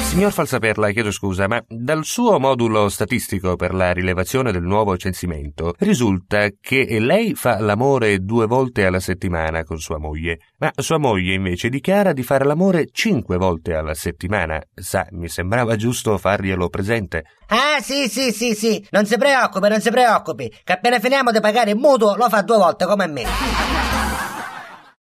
Signor Falsaperla, chiedo scusa, ma dal suo modulo statistico per la rilevazione del nuovo censimento risulta che lei fa l'amore due volte alla settimana con sua moglie, ma sua moglie invece dichiara di fare l'amore cinque volte alla settimana. Sa, mi sembrava giusto farglielo presente. Ah, sì, sì, sì, sì. Non si preoccupi, non si preoccupi. Che appena finiamo di pagare il mutuo lo fa due volte come me.